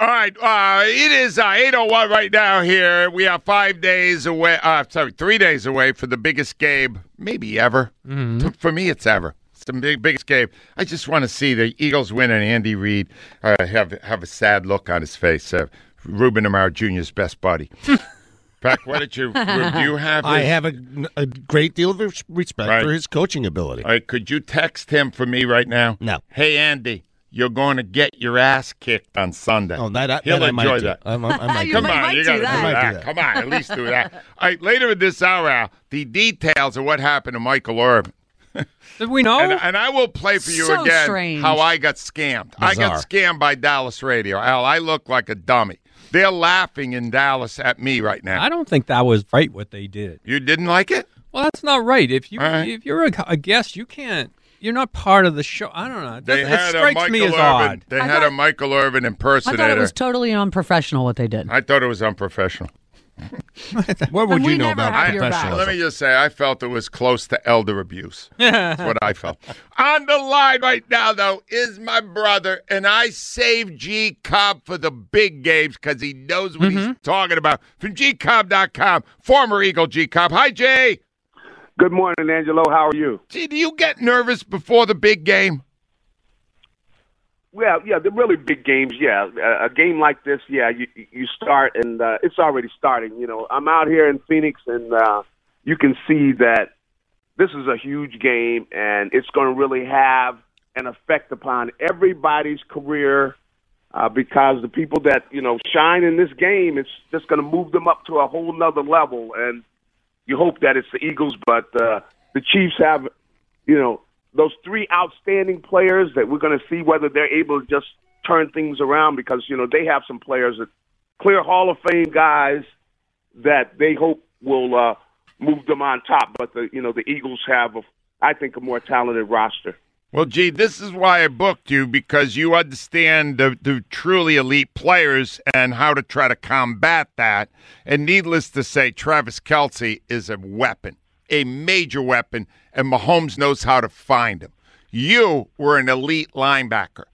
All right. Uh, it is uh, 801 right now here. We are five days away. Uh, sorry, three days away for the biggest game, maybe ever. T- For me, it's ever. It's the big, biggest game. I just want to see the Eagles win and Andy Reid uh, have have a sad look on his face. Uh, Ruben Amaro Jr.'s best buddy. Pack, what did you, do you have? I have a, a great deal of respect Right. for his coaching ability. All right, could you text him for me right now? No. Hey, Andy, you're going to get your ass kicked on Sunday. Oh, that, that, He'll that I might enjoy do. that. I, I, I might You Come might- on, you got to do that. do that. Come on, at least do that. All right, later in this hour, Al, the details of what happened to Michael Irvin. Did we know? And, and I will play for you So again strange. how I got scammed. I got scammed by Dallas Radio. Al, I look like a dummy. They're laughing in Dallas at me right now. I don't think that was right what they did. You didn't like it? Well, that's not right. If you All right. if you're a, a guest, you can't. You're not part of the show. I don't know. It, They it had a strikes Michael me as Irvin. odd. They I had a thought- Michael Irvin I impersonator. thought it was totally unprofessional what they did. I thought it was unprofessional. What would And you know never about have your back. professionalism? Let me just say, I felt it was close to elder abuse. That's what I felt. On the line right now, though, is my brother, and I saved G Cobb for the big games because he knows what he's mm-hmm. talking about. From gcobb.com, former Eagle G Cobb. Hi, G. Good morning, Angelo. How are you? Gee, do you get nervous before the big game? Well, yeah, the really big games, yeah. A, a game like this, yeah, you you start and uh, it's already starting. You know, I'm out here in Phoenix, and uh, you can see that this is a huge game, and it's going to really have an effect upon everybody's career uh, because the people that you know shine in this game, it's just going to move them up to a whole nother level. And you hope that it's the Eagles, but uh, the Chiefs have, you know, those three outstanding players that we're going to see whether they're able to just turn things around because you know they have some players that clear Hall of Fame guys that they hope will uh, move them on top. But the you know the Eagles have, a, I think, a more talented roster. Well, gee, this is why I booked you because you understand the, the truly elite players and how to try to combat that. And needless to say, Travis Kelce is a weapon, a major weapon, and Mahomes knows how to find him. You were an elite linebacker.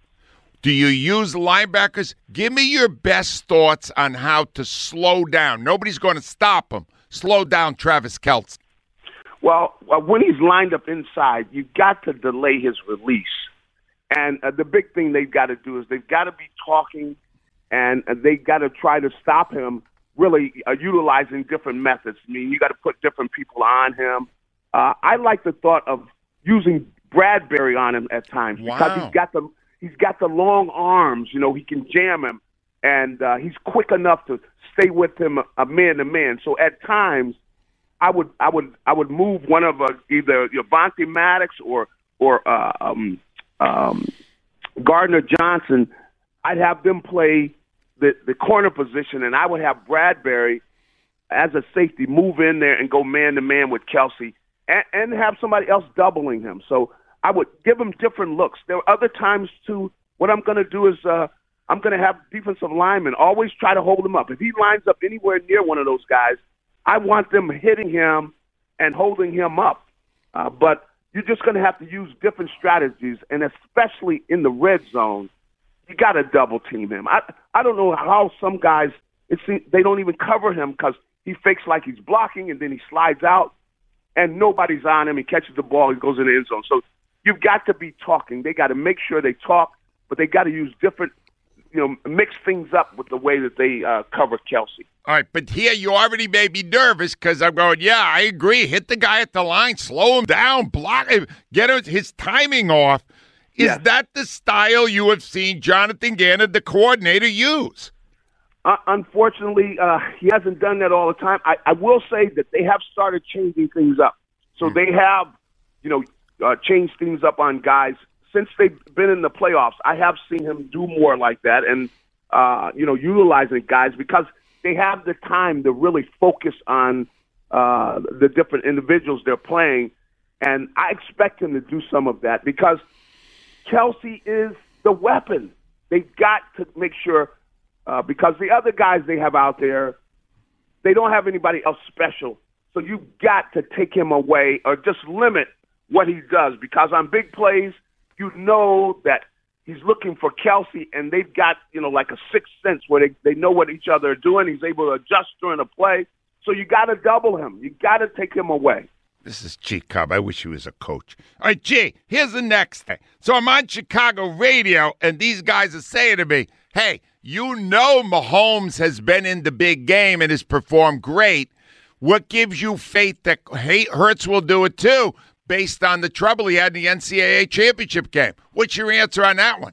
Do you use linebackers? Give me your best thoughts on how to slow down. Nobody's going to stop him. Slow down Travis Kelce. Well, uh, when he's lined up inside, you've got to delay his release. And uh, the big thing they've got to do is they've got to be talking and uh, they got to try to stop him really uh, utilizing different methods. I mean, you got to put different people on him. Uh, I like the thought of using Bradberry on him at times because he's got the he's got the long arms. You know, he can jam him, and uh, he's quick enough to stay with him a man to man. So at times, I would I would I would move one of uh, either Avonte Maddox or or uh, um, um, Gardner Johnson. I'd have them play the the corner position, and I would have Bradberry as a safety move in there and go man to man with Kelce, and, and have somebody else doubling him. So I would give him different looks. There are other times too. What I'm going to do is uh, I'm going to have defensive linemen always try to hold him up. If he lines up anywhere near one of those guys, I want them hitting him and holding him up. Uh, but you're just going to have to use different strategies, and especially in the red zone, you got to double team him. I I don't know how some guys it seems they don't even cover him because he fakes like he's blocking and then he slides out, and nobody's on him. He catches the ball, he goes in the end zone. So you've got to be talking. They got to make sure they talk, but they got to use different, you know, mix things up with the way that they uh, cover Kelce. All right, but here you already made me nervous because I'm going, yeah, I agree. Hit the guy at the line, slow him down, block him, get his, timing off. Is Yeah. that the style you have seen Jonathan Gannon, the coordinator, use? Uh, unfortunately, uh, he hasn't done that all the time. I, I will say that they have started changing things up. So they have, you know, uh, changed things up on guys since they've been in the playoffs. I have seen him do more like that, and uh, you know, utilizing guys because they have the time to really focus on uh, the different individuals they're playing. And I expect him to do some of that because Kelce is the weapon. They've got to make sure uh, because the other guys they have out there, they don't have anybody else special. So you've got to take him away or just limit what he does because on big plays, you know that he's looking for Kelce, and they've got you know like a sixth sense where they they know what each other are doing. He's able to adjust during a play, so you got to double him. You got to take him away. This is G Cobb. I wish he was a coach. All right, G, here's the next thing. So I'm on Chicago radio, and these guys are saying to me, hey, you know Mahomes has been in the big game and has performed great. What gives you faith that Hurts will do it too, based on the trouble he had in the NCAA championship game? What's your answer on that one?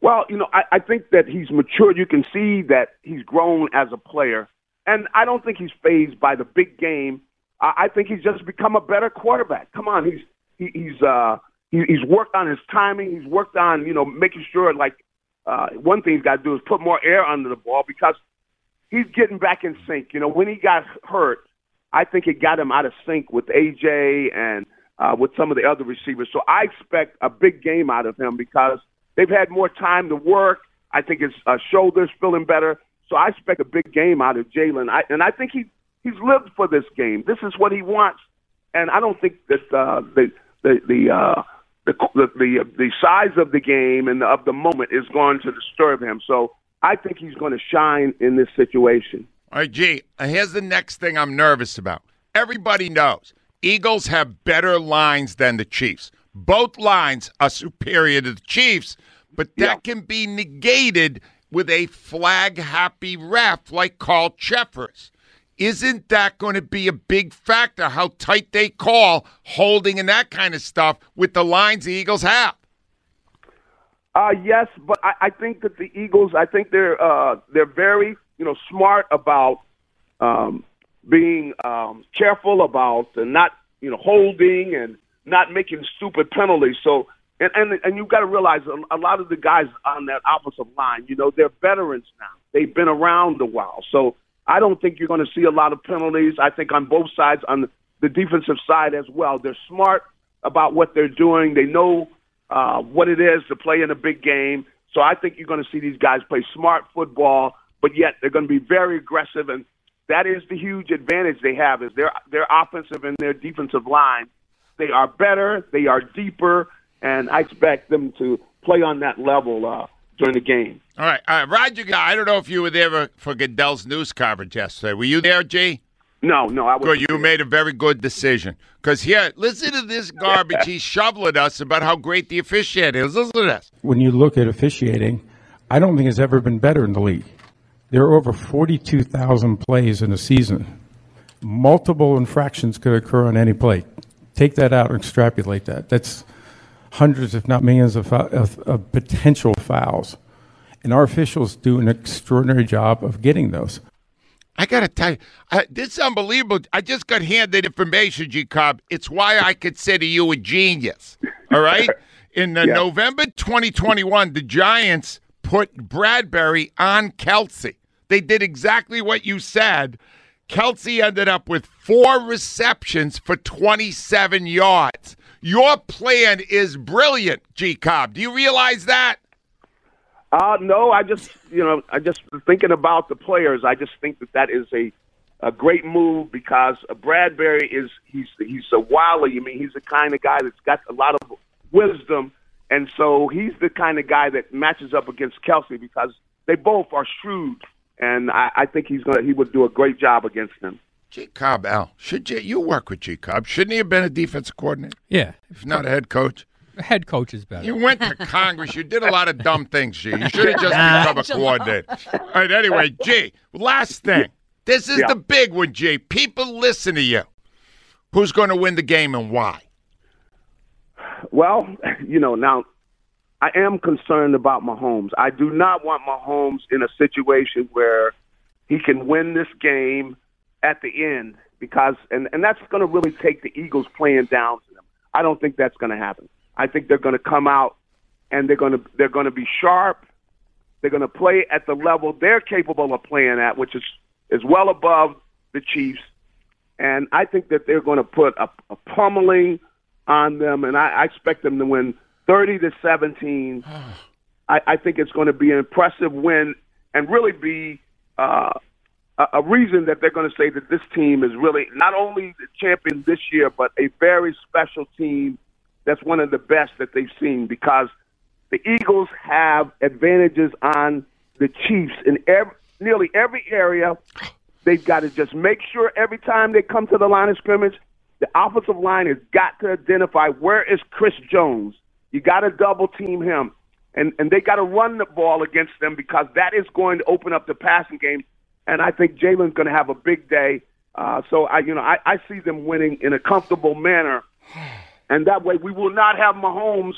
Well, you know, I, I think that he's matured. You can see that he's grown as a player. And I don't think he's fazed by the big game I think he's just become a better quarterback. Come on, he's he, he's uh he, he's worked on his timing. He's worked on you know making sure like uh, one thing he's got to do is put more air under the ball because he's getting back in sync. You know, when he got hurt, I think it got him out of sync with AJ and uh, with some of the other receivers. So I expect a big game out of him because they've had more time to work. I think his uh, shoulders feeling better. So I expect a big game out of Jalen. I, and I think he He's lived for this game. This is what he wants, and I don't think that uh, the the the, uh, the the the the size of the game and of the moment is going to disturb him. So I think he's going to shine in this situation. All right, G. Here's the next thing I'm nervous about. Everybody knows Eagles have better lines than the Chiefs. Both lines are superior to the Chiefs, but that yeah. can be negated with a flag happy ref like Carl Cheffers. Isn't that going to be a big factor how tight they call holding and that kind of stuff with the lines the Eagles have? Uh, yes, but I, I think that the Eagles, I think they're uh, they're very you know smart about um, being um, careful about and not you know holding and not making stupid penalties. So and and and you've got to realize a, a lot of the guys on that offensive line, you know, they're veterans now. They've been around a while, so I don't think you're going to see a lot of penalties. I think on both sides, on the defensive side as well, they're smart about what they're doing. They know uh, what it is to play in a big game. So I think you're going to see these guys play smart football, but yet they're going to be very aggressive, and that is the huge advantage they have is their their offensive and their defensive line. They are better, they are deeper, and I expect them to play on that level uh, during the game. All right, all right, Roger. I don't know if you were there for Goodell's news coverage yesterday. Were you there, G? No, no, I was. Good, you made a very good decision. Because here, listen to this garbage he's shoveling us about how great the officiating is. Listen to this. When you look at officiating, I don't think it's ever been better in the league. There are over 42,000 plays in a season. Multiple infractions could occur on any play. Take that out and extrapolate that. That's hundreds, if not millions, of, of, of potential fouls. And our officials do an extraordinary job of getting those. I got to tell you, I, this is unbelievable. I just got handed information, G Cobb. It's why I consider you a genius. All right? In yeah. November 2021, the Giants put Bradberry on Kelce. They did exactly what you said. Kelce ended up with four receptions for 27 yards. Your plan is brilliant, G Cobb. Do you realize that? Uh, no, I just, you know, I just thinking about the players. I just think that that is a, a great move because Bradberry is he's he's a wily. I mean, he's the kind of guy that's got a lot of wisdom, and so he's the kind of guy that matches up against Kelce because they both are shrewd, and I, I think he's gonna he would do a great job against them. G Cobb, Al, should you, you work with G Cobb? Shouldn't he have been a defensive coordinator? Yeah, if not a head coach. Head coach is better. You went to Congress. You did a lot of dumb things, G. You should have just become a coordinator. All right. Anyway, G. Last thing. This is yeah. the big one, G. People listen to you. Who's going to win the game and why? Well, you know now. I am concerned about Mahomes. I do not want Mahomes in a situation where he can win this game at the end because and and that's going to really take the Eagles playing down to them. I don't think that's going to happen. I think they're going to come out and they're going to they're going to be sharp. They're going to play at the level they're capable of playing at, which is is well above the Chiefs. And I think that they're going to put a, a pummeling on them, and I, I expect them to win thirty to seventeen. I, I think it's going to be an impressive win and really be uh, a, a reason that they're going to say that this team is really not only the champion this year, but a very special team that's one of the best that they've seen because the Eagles have advantages on the Chiefs in every, nearly every area. They've got to just make sure every time they come to the line of scrimmage, the offensive line has got to identify where is Chris Jones. You got to double team him, and and they got to run the ball against them because that is going to open up the passing game. And I think Jalen's going to have a big day. Uh, so I, you know, I, I see them winning in a comfortable manner, and that way we will not have Mahomes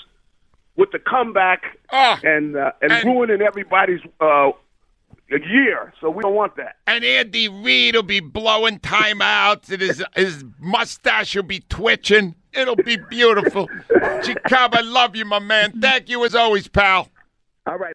with the comeback Ah, and uh, and, and- ruining everybody's uh, year. So we don't want that. And Andy Reid will be blowing timeouts, and his his mustache will be twitching. It'll be beautiful. G Cobb, I love you, my man. Thank you as always, pal. All right.